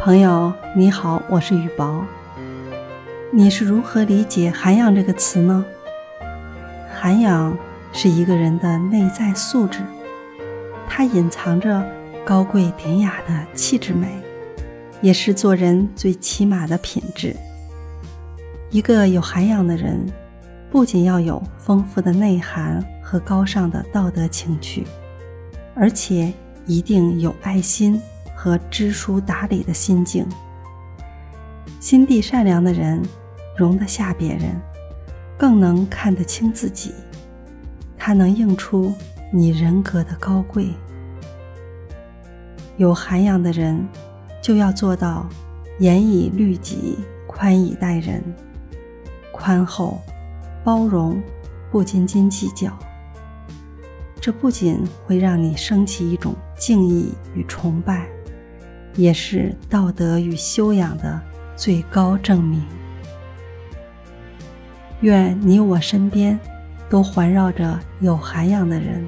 朋友你好，我是雨薄。你是如何理解“涵养”这个词呢？涵养是一个人的内在素质，它隐藏着高贵典雅的气质美，也是做人最起码的品质。一个有涵养的人，不仅要有丰富的内涵和高尚的道德情趣，而且一定有爱心。和知书达理的心境，心地善良的人容得下别人，更能看得清自己。他能映出你人格的高贵。有涵养的人，就要做到严以律己、宽以待人，宽厚、包容，不斤斤计较。这不仅会让你升起一种敬意与崇拜。也是道德与修养的最高证明。愿你我身边都环绕着有涵养的人。